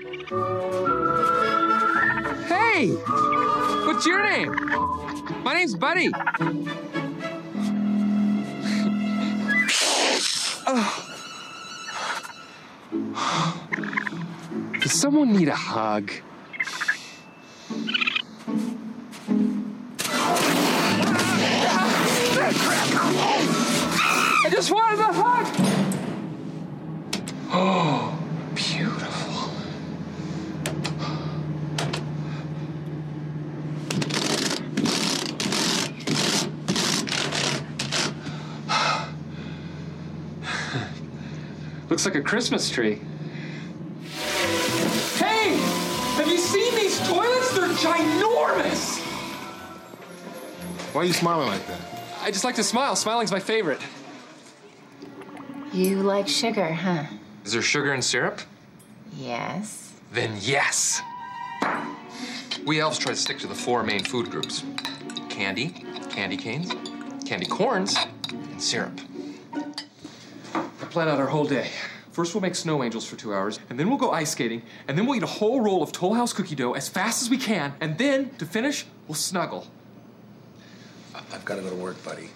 Hey! What's your name? My name's Buddy. Oh. Does someone need a hug? I just wanted a hug! Oh, Looks like a Christmas tree. Hey! Have you seen these toilets? They're ginormous! Why are you smiling like that? I just like to smile. Smiling's my favorite. You like sugar, huh? Is there sugar in syrup? Yes. Then yes. We elves try to stick to the four main food groups candy, candy canes, candy corns, and syrup. I plan out our whole day. First, we'll make snow angels for two hours, and then we'll go ice skating, and then we'll eat a whole roll of Toll House cookie dough as fast as we can, and then, to finish, we'll snuggle. I've got to go to work, buddy.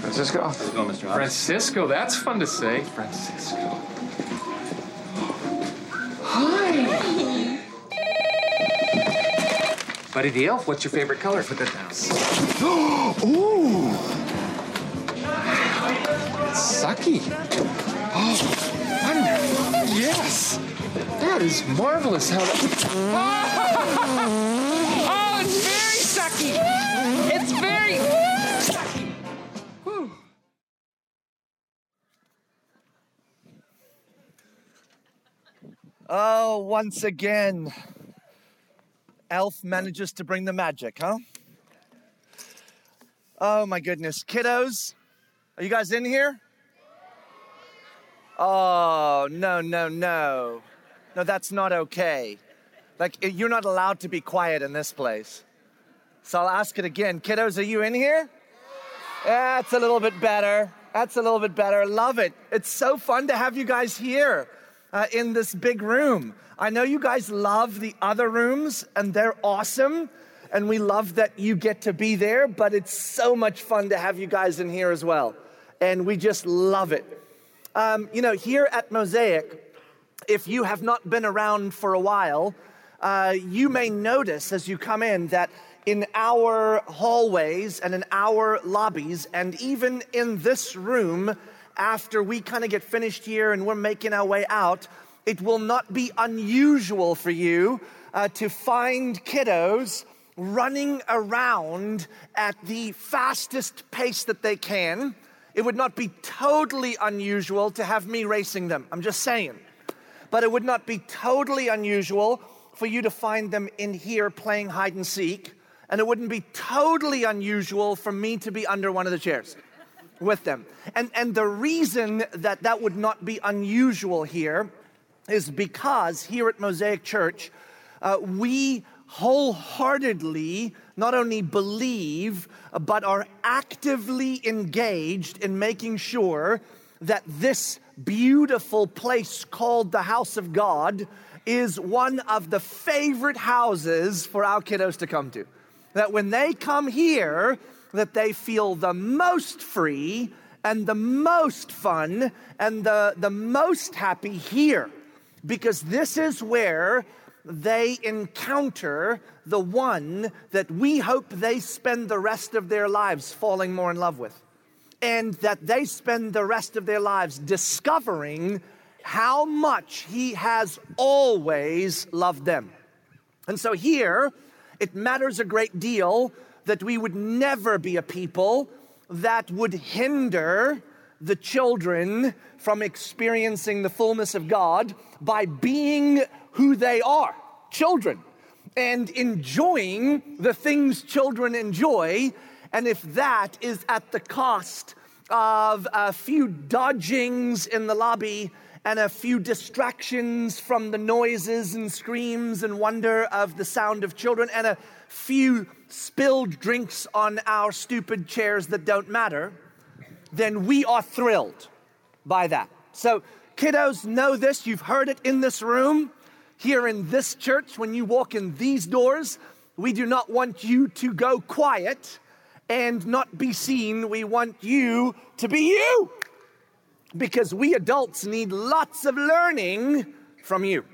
Francisco. Let's go, Mr. Hobbs. Francisco, that's fun to say. Francisco. Hi. Buddy the Elf, what's your favorite color? Put that down. Ooh! It's sucky. Yes. That is marvelous how that. Oh, it's very sucky. It's very sucky. Whew. Oh, once again, Elf manages to bring the magic, huh? Oh my goodness. Kiddos, are you guys in here? Oh, no, no, no. No, that's not okay. Like, you're not allowed to be quiet in this place. So I'll ask it again. Kiddos, are you in here? Yeah. That's a little bit better. That's a little bit better. Love it. It's so fun to have you guys here uh, in this big room. I know you guys love the other rooms, and they're awesome. And we love that you get to be there, but it's so much fun to have you guys in here as well. And we just love it. Um, you know, here at Mosaic, if you have not been around for a while, uh, you may notice as you come in that in our hallways and in our lobbies, and even in this room, after we kind of get finished here and we're making our way out, it will not be unusual for you uh, to find kiddos running around at the fastest pace that they can. It would not be totally unusual to have me racing them. I'm just saying but it would not be totally unusual for you to find them in here playing hide and seek, and it wouldn't be totally unusual for me to be under one of the chairs with them. And, and the reason that that would not be unusual here is because here at Mosaic Church, uh, we wholeheartedly not only believe, but are actively engaged in making sure that this beautiful place called the house of God is one of the favorite houses for our kiddos to come to. That when they come here, that they feel the most free and the most fun and the, the most happy here. Because this is where they encounter the one that we hope they spend the rest of their lives falling more in love with and that they spend the rest of their lives discovering how much He has always loved them. And so here, it matters a great deal that we would never be a people that would hinder the children from experiencing the fullness of God by being who they are children and enjoying the things children enjoy. And if that is at the cost of a few dodgings in the lobby and a few distractions from the noises and screams and wonder of the sound of children and a few spilled drinks on our stupid chairs that don't matter, then we are thrilled by that. So, kiddos, know this. You've heard it in this room. Here in this church, when you walk in these doors, we do not want you to go quiet and not be seen. We want you to be you because we adults need lots of learning from you,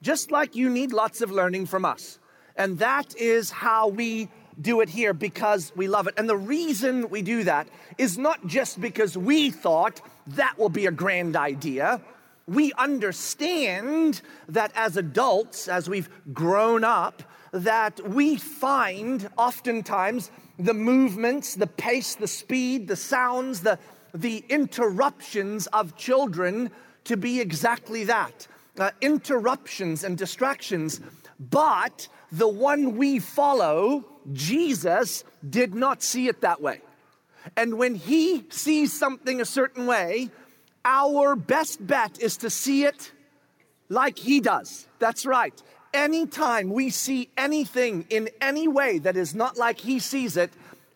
just like you need lots of learning from us. And that is how we do it here because we love it. And the reason we do that is not just because we thought that will be a grand idea. We understand that as adults, as we've grown up, that we find oftentimes the movements, the pace, the speed, the sounds, the, the interruptions of children to be exactly that uh, interruptions and distractions. But the one we follow, Jesus, did not see it that way. And when he sees something a certain way, our best bet is to see it like he does. That's right. Anytime we see anything in any way that is not like he sees it,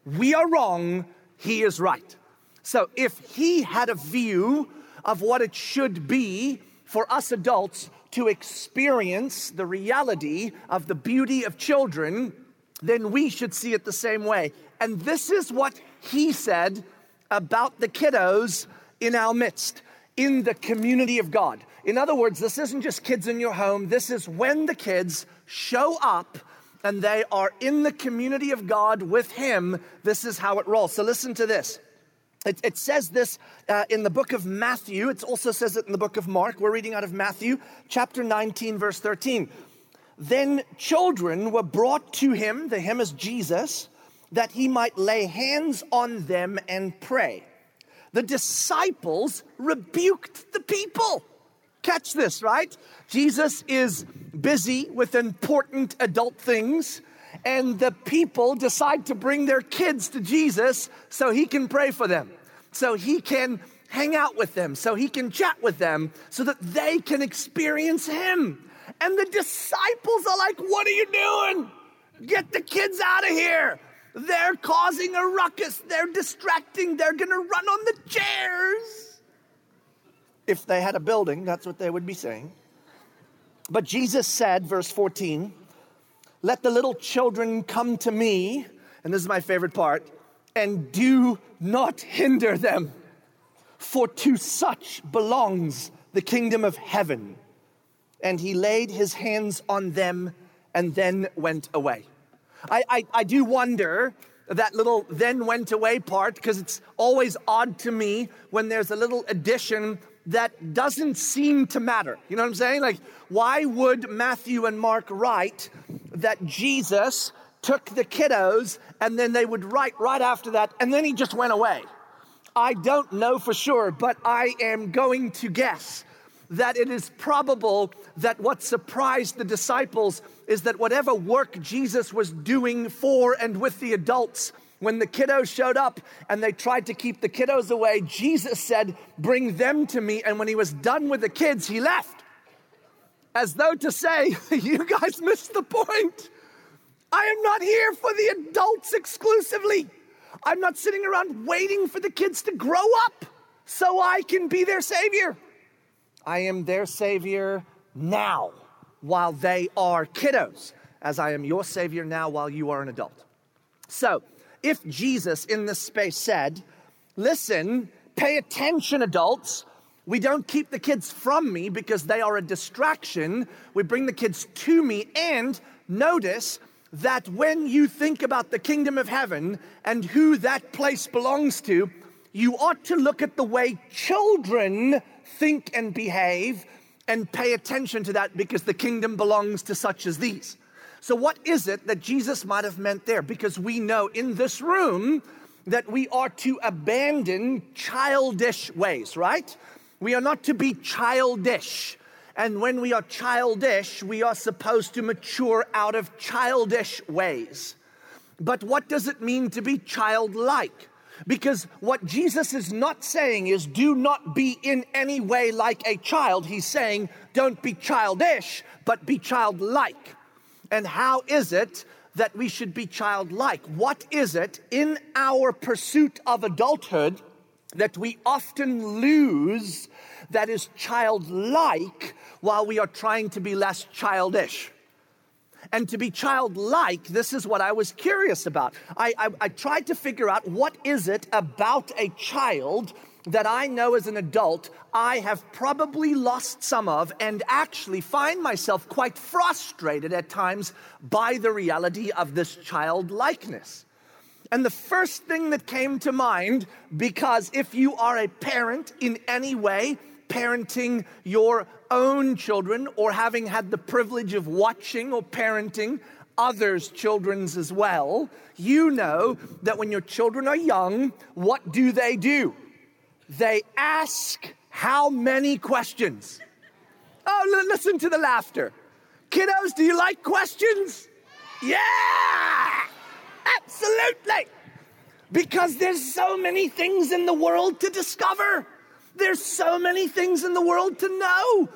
we are wrong, he is right. So if he had a view of what it should be for us adults to experience the reality of the beauty of children, then we should see it the same way. And this is what he said about the kiddos in our midst, in the community of God. In other words, this isn't just kids in your home, this is when the kids show up and they are in the community of God with Him. This is how it rolls. So listen to this. It, it says this uh, in the book of Matthew. It also says it in the book of Mark. We're reading out of Matthew chapter 19, verse 13. Then children were brought to him, the him is Jesus, that he might lay hands on them and pray. The disciples rebuked the people. Catch this, right? Jesus is busy with important adult things and the people decide to bring their kids to Jesus so he can pray for them, so he can hang out with them, so he can chat with them, so that they can experience him. And the disciples are like, What are you doing? Get the kids out of here. They're causing a ruckus. They're distracting. They're going to run on the chairs. If they had a building, that's what they would be saying. But Jesus said, verse 14, let the little children come to me, and this is my favorite part, and do not hinder them, for to such belongs the kingdom of heaven. And he laid his hands on them and then went away. I, I, I do wonder that little then went away part because it's always odd to me when there's a little addition that doesn't seem to matter. You know what I'm saying? Like, why would Matthew and Mark write that Jesus took the kiddos and then they would write right after that and then he just went away? I don't know for sure, but I am going to guess that it is probable that what surprised the disciples is that whatever work Jesus was doing for and with the adults when the kiddos showed up and they tried to keep the kiddos away, Jesus said, Bring them to me. And when he was done with the kids, he left. As though to say, You guys missed the point. I am not here for the adults exclusively. I'm not sitting around waiting for the kids to grow up so I can be their savior. I am their savior now while they are kiddos, as I am your savior now while you are an adult. So, if Jesus in this space said, Listen, pay attention, adults. We don't keep the kids from me because they are a distraction. We bring the kids to me. And notice that when you think about the kingdom of heaven and who that place belongs to, you ought to look at the way children think and behave and pay attention to that because the kingdom belongs to such as these. So, what is it that Jesus might have meant there? Because we know in this room that we are to abandon childish ways, right? We are not to be childish. And when we are childish, we are supposed to mature out of childish ways. But what does it mean to be childlike? Because what Jesus is not saying is do not be in any way like a child. He's saying don't be childish, but be childlike. And how is it that we should be childlike? What is it in our pursuit of adulthood that we often lose that is childlike while we are trying to be less childish. And to be childlike, this is what I was curious about. I, I, I, tried to figure out what is it about a child that I know as an adult I have probably lost some of and actually find myself quite frustrated at times by the reality of this childlikeness. And the first thing that came to mind, because if you are a parent in any way, parenting your own children or having had the privilege of watching or parenting others' children's as well, you know that when your children are young, what do they do? They ask how many questions? Oh, listen to the laughter. Kiddos, do you like questions? Yeah! Absolutely. Because there's so many things in the world to discover. There's so many things in the world to know.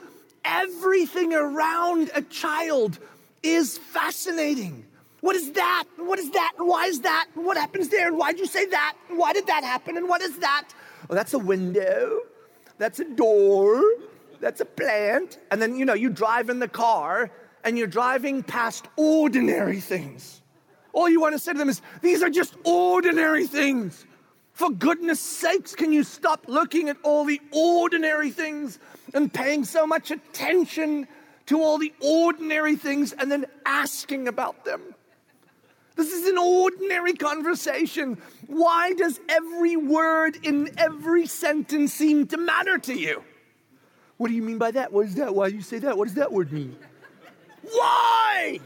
Everything around a child is fascinating. What is that? What is that? Why is that? What happens there? And why'd you say that? why did that happen? And what is that? Oh, that's a window. That's a door. That's a plant. And then, you know, you drive in the car and you're driving past ordinary things. All you want to say to them is, these are just ordinary things. For goodness sakes, can you stop looking at all the ordinary things and paying so much attention to all the ordinary things and then asking about them? This is an ordinary conversation. Why does every word in every sentence seem to matter to you? What do you mean by that? What is that? Why do you say that? What does that word mean? Why?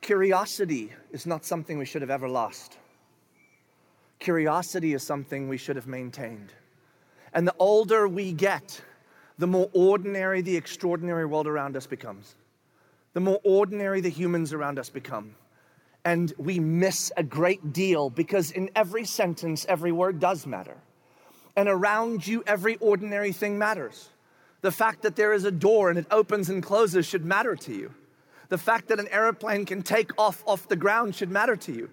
Curiosity is not something we should have ever lost. Curiosity is something we should have maintained. And the older we get, the more ordinary the extraordinary world around us becomes. The more ordinary the humans around us become. And we miss a great deal because in every sentence, every word does matter. And around you, every ordinary thing matters. The fact that there is a door and it opens and closes should matter to you. The fact that an airplane can take off off the ground should matter to you.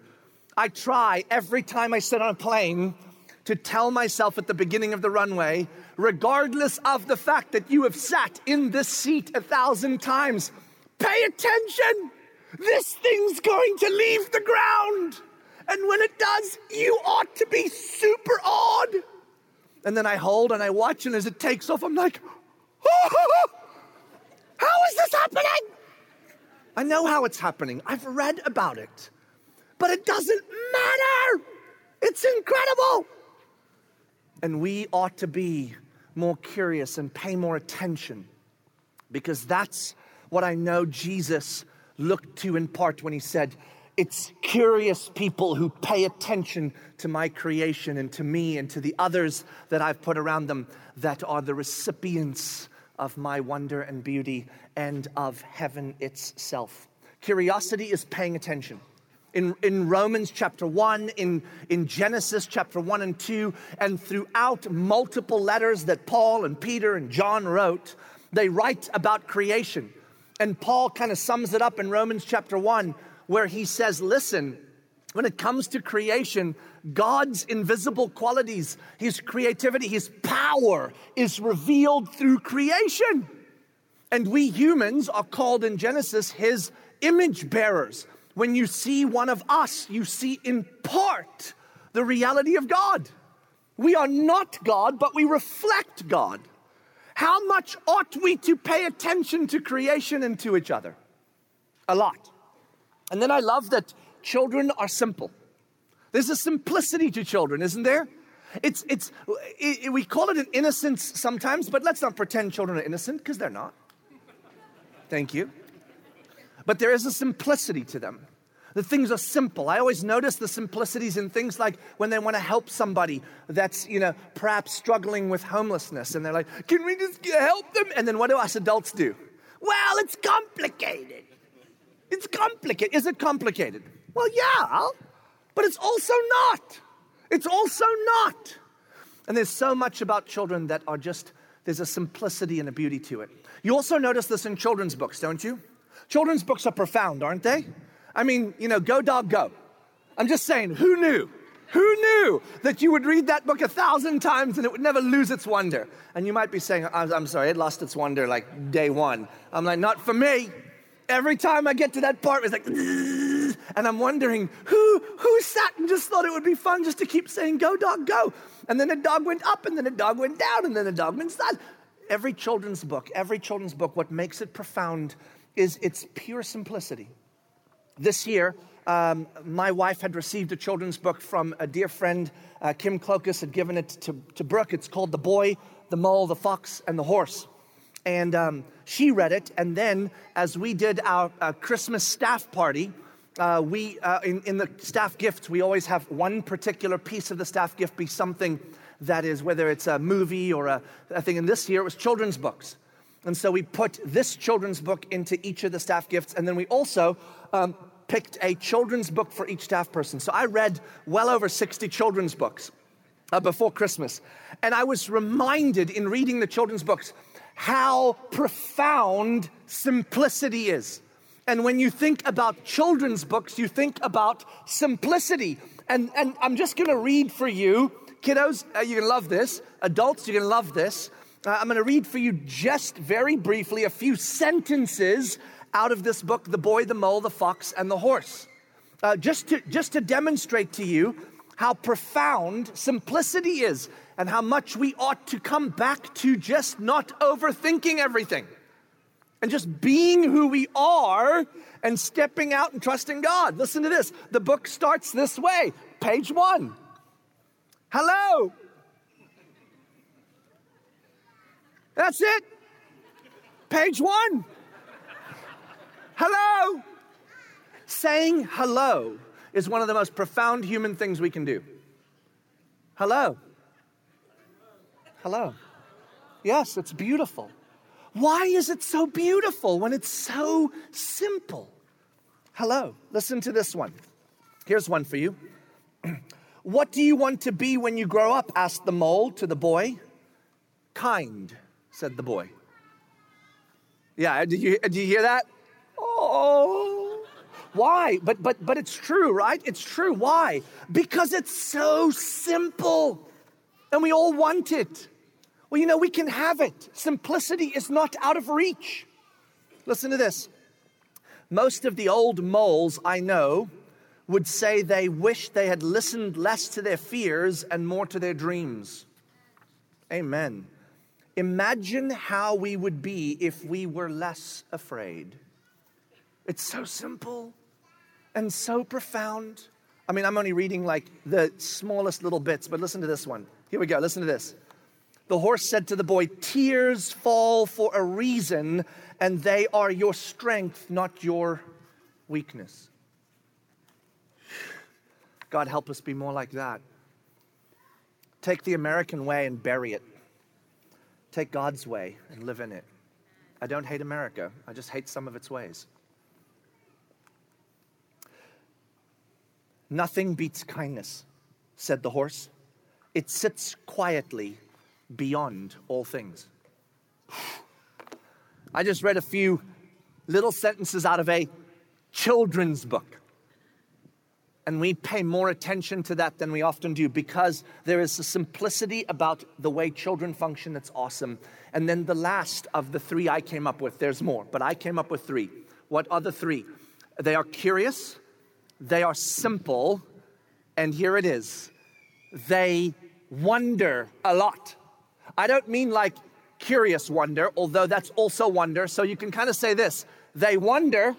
I try every time I sit on a plane to tell myself at the beginning of the runway, regardless of the fact that you have sat in this seat a thousand times, pay attention. This thing's going to leave the ground. And when it does, you ought to be super awed. And then I hold and I watch, and as it takes off, I'm like, oh, how is this happening? I know how it's happening. I've read about it. But it doesn't matter. It's incredible. And we ought to be more curious and pay more attention because that's what I know Jesus looked to in part when he said, It's curious people who pay attention to my creation and to me and to the others that I've put around them that are the recipients of my wonder and beauty and of heaven itself. Curiosity is paying attention. In, in Romans chapter 1, in, in Genesis chapter 1 and 2, and throughout multiple letters that Paul and Peter and John wrote, they write about creation. And Paul kind of sums it up in Romans chapter 1, where he says, Listen, when it comes to creation, God's invisible qualities, his creativity, his power is revealed through creation. And we humans are called in Genesis his image bearers. When you see one of us, you see in part the reality of God. We are not God, but we reflect God. How much ought we to pay attention to creation and to each other? A lot. And then I love that children are simple. There's a simplicity to children, isn't there? It's, it's, it, we call it an innocence sometimes, but let's not pretend children are innocent because they're not. Thank you. But there is a simplicity to them. The things are simple. I always notice the simplicities in things like when they want to help somebody that's, you know, perhaps struggling with homelessness and they're like, can we just help them? And then what do us adults do? Well, it's complicated. It's complicated. Is it complicated? Well, yeah, but it's also not. It's also not. And there's so much about children that are just, there's a simplicity and a beauty to it. You also notice this in children's books, don't you? Children's books are profound, aren't they? I mean, you know, go dog go. I'm just saying, who knew? Who knew that you would read that book a thousand times and it would never lose its wonder? And you might be saying, I'm, sorry, it lost its wonder like day one. I'm like, not for me. Every time I get to that part, it's like, and I'm wondering who who sat and just thought it would be fun just to keep saying, "Go dog, go," and then the dog went up, and then the dog went down, and then the dog went down. Every children's book, every children's book, what makes it profound is its pure simplicity. This year, um, my wife had received a children's book from a dear friend. Uh, Kim Clokus had given it to, to Brooke. It's called The Boy, the Mole, the Fox, and the Horse. And um, she read it. And then, as we did our uh, Christmas staff party, uh, we uh, in, in the staff gifts, we always have one particular piece of the staff gift be something that is, whether it's a movie or a, a thing. And this year, it was children's books. And so we put this children's book into each of the staff gifts. And then we also um, picked a children's book for each staff person. So I read well over 60 children's books uh, before Christmas. And I was reminded in reading the children's books how profound simplicity is. And when you think about children's books, you think about simplicity. And, and I'm just gonna read for you, kiddos, uh, you're gonna love this. Adults, you're gonna love this. Uh, I'm gonna read for you just very briefly a few sentences out of this book The Boy, the Mole, the Fox, and the Horse. Uh, just, to, just to demonstrate to you how profound simplicity is and how much we ought to come back to just not overthinking everything and just being who we are and stepping out and trusting God. Listen to this. The book starts this way page one. Hello. That's it. Page one. Hello. Saying hello is one of the most profound human things we can do. Hello. Hello. Yes, it's beautiful. Why is it so beautiful when it's so simple? Hello. Listen to this one. Here's one for you. what do you want to be when you grow up? asked the mole to the boy. Kind, said the boy. Yeah, do you, did you hear that? Oh, why? But but but it's true, right? It's true. Why? Because it's so simple, and we all want it. Well, you know, we can have it. Simplicity is not out of reach. Listen to this. Most of the old moles I know would say they wish they had listened less to their fears and more to their dreams. Amen. Imagine how we would be if we were less afraid. It's so simple and so profound. I mean, I'm only reading like the smallest little bits, but listen to this one. Here we go. Listen to this. The horse said to the boy, Tears fall for a reason, and they are your strength, not your weakness. God, help us be more like that. Take the American way and bury it. Take God's way and live in it. I don't hate America, I just hate some of its ways. Nothing beats kindness, said the horse. It sits quietly beyond all things. I just read a few little sentences out of a children's book. And we pay more attention to that than we often do because there is a simplicity about the way children function that's awesome. And then the last of the three I came up with, there's more, but I came up with three. What are the three? They are curious, they are simple, and here it is they wonder a lot. I don't mean like curious wonder, although that's also wonder. So you can kind of say this they wonder,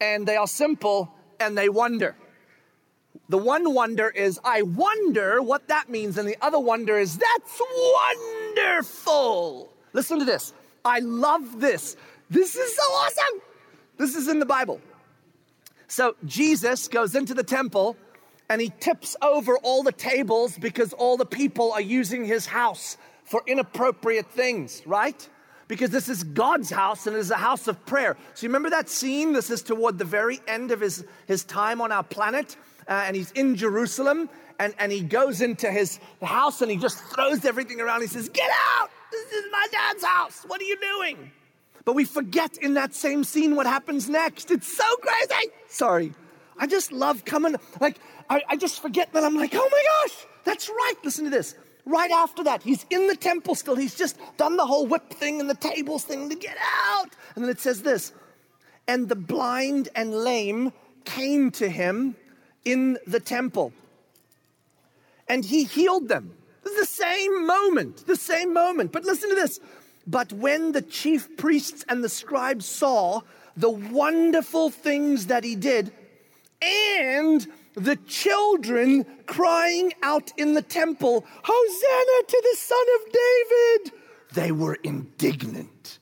and they are simple, and they wonder. The one wonder is, I wonder what that means. And the other wonder is, that's wonderful. Listen to this. I love this. This is so awesome. This is in the Bible. So Jesus goes into the temple and he tips over all the tables because all the people are using his house for inappropriate things, right? Because this is God's house and it is a house of prayer. So you remember that scene? This is toward the very end of his, his time on our planet. Uh, and he's in Jerusalem and, and he goes into his house and he just throws everything around. He says, Get out! This is my dad's house. What are you doing? But we forget in that same scene what happens next. It's so crazy. Sorry. I just love coming. Like, I, I just forget that I'm like, oh my gosh, that's right. Listen to this. Right after that, he's in the temple still. He's just done the whole whip thing and the tables thing to get out. And then it says this And the blind and lame came to him in the temple, and he healed them. The same moment, the same moment. But listen to this. But when the chief priests and the scribes saw the wonderful things that he did, and the children crying out in the temple, Hosanna to the Son of David, they were indignant.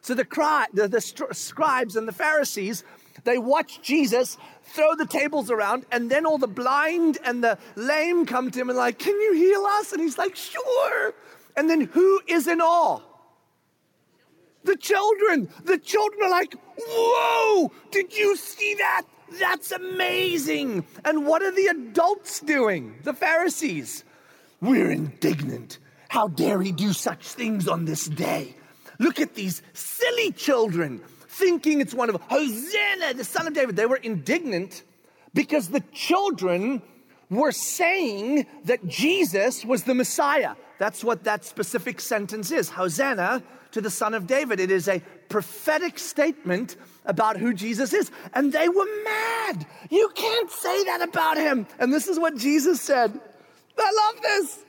So the, cry, the, the scribes and the Pharisees, they watched Jesus throw the tables around, and then all the blind and the lame come to him and like, "Can you heal us?" And he's like, "Sure." And then who is in awe? The children. The children are like, "Whoa! Did you see that? That's amazing!" And what are the adults doing? The Pharisees. We're indignant. How dare he do such things on this day? Look at these silly children thinking it's one of Hosanna, the son of David. They were indignant because the children were saying that Jesus was the Messiah. That's what that specific sentence is Hosanna to the son of David. It is a prophetic statement about who Jesus is. And they were mad. You can't say that about him. And this is what Jesus said. I love this.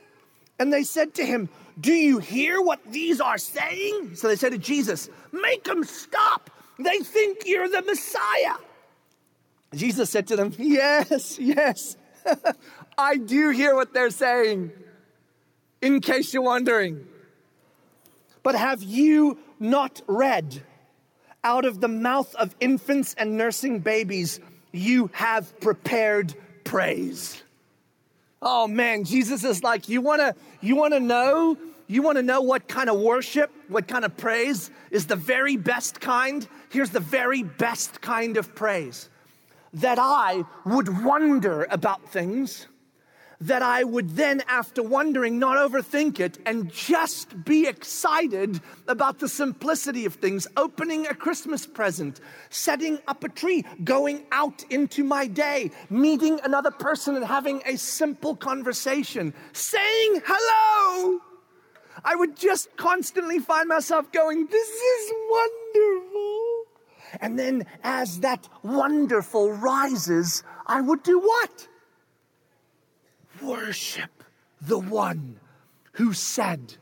And they said to him, Do you hear what these are saying? So they said to Jesus, Make them stop. They think you're the Messiah. Jesus said to them, Yes, yes, I do hear what they're saying, in case you're wondering. But have you not read? Out of the mouth of infants and nursing babies, you have prepared praise. Oh man, Jesus is like, you wanna, you wanna know you want to know what kind of worship, what kind of praise is the very best kind? Here's the very best kind of praise. That I would wonder about things, that I would then, after wondering, not overthink it and just be excited about the simplicity of things, opening a Christmas present, setting up a tree, going out into my day, meeting another person and having a simple conversation, saying hello I would just constantly find myself going, This is wonderful. And then as that wonderful rises, I would do what? Worship the one who said,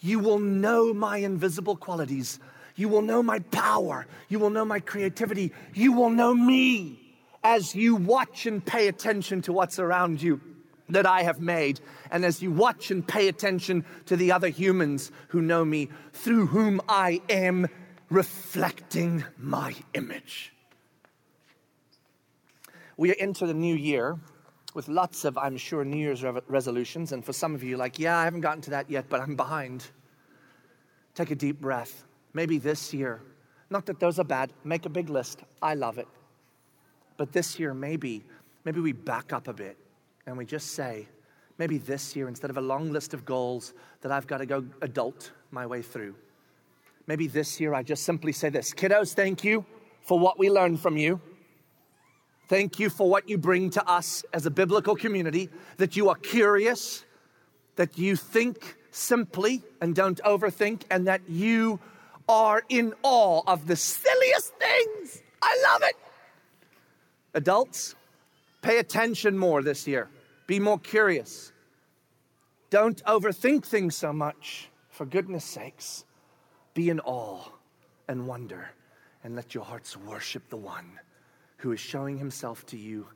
You will know my invisible qualities. You will know my power. You will know my creativity. You will know me as you watch and pay attention to what's around you that I have made, and as you watch and pay attention to the other humans who know me, through whom I am reflecting my image. We are into the new year with lots of, I'm sure, New Year's re- resolutions. And for some of you, like, yeah, I haven't gotten to that yet, but I'm behind. Take a deep breath. Maybe this year, not that those are bad, make a big list. I love it. But this year, maybe, maybe we back up a bit and we just say, maybe this year, instead of a long list of goals that I've got to go adult my way through, maybe this year I just simply say this Kiddos, thank you for what we learned from you. Thank you for what you bring to us as a biblical community, that you are curious, that you think simply and don't overthink, and that you are in awe of the silliest things. I love it. Adults, pay attention more this year. Be more curious. Don't overthink things so much. For goodness sakes, be in awe and wonder and let your hearts worship the one who is showing himself to you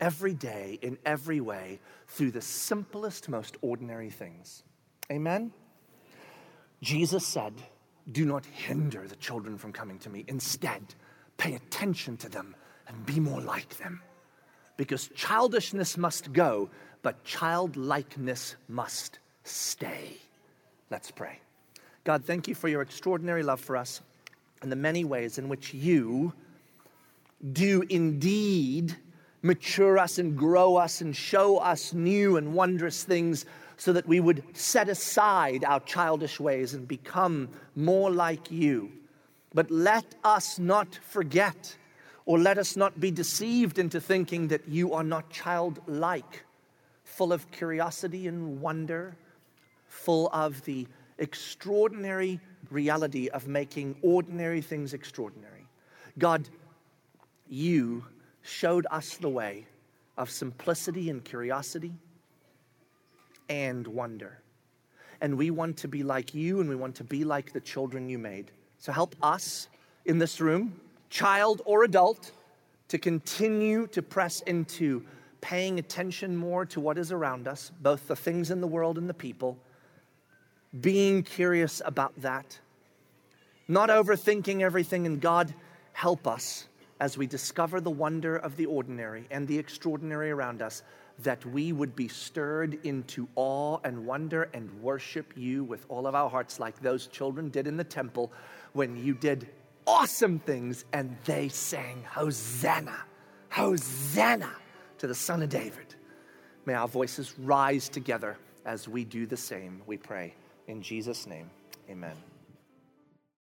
every day in every way through the simplest, most ordinary things. Amen? Jesus said, Do not hinder the children from coming to me. Instead, pay attention to them and be more like them because childishness must go, but childlikeness must stay. Let's pray. God, thank you for your extraordinary love for us and the many ways in which you do indeed mature us and grow us and show us new and wondrous things so that we would set aside our childish ways and become more like you. But let us not forget Or let us not be deceived into thinking that you are not childlike, full of curiosity and wonder, full of the extraordinary reality of making ordinary things extraordinary. God, you showed us the way of simplicity and curiosity and wonder. And we want to be like you and we want to be like the children you made. So help us in this room, child or adult, to continue to press into paying attention more to what is around us, both the things in the world and the people, being curious about that, not overthinking everything, and God, help us as we discover the wonder of the ordinary and the extraordinary around us, that we would be stirred into awe and wonder and worship you with all of our hearts, like those children did in the temple when you did awesome things and they sang, Hosanna, Hosanna to the Son of David. May our voices rise together as we do the same, we pray. In Jesus' name, amen.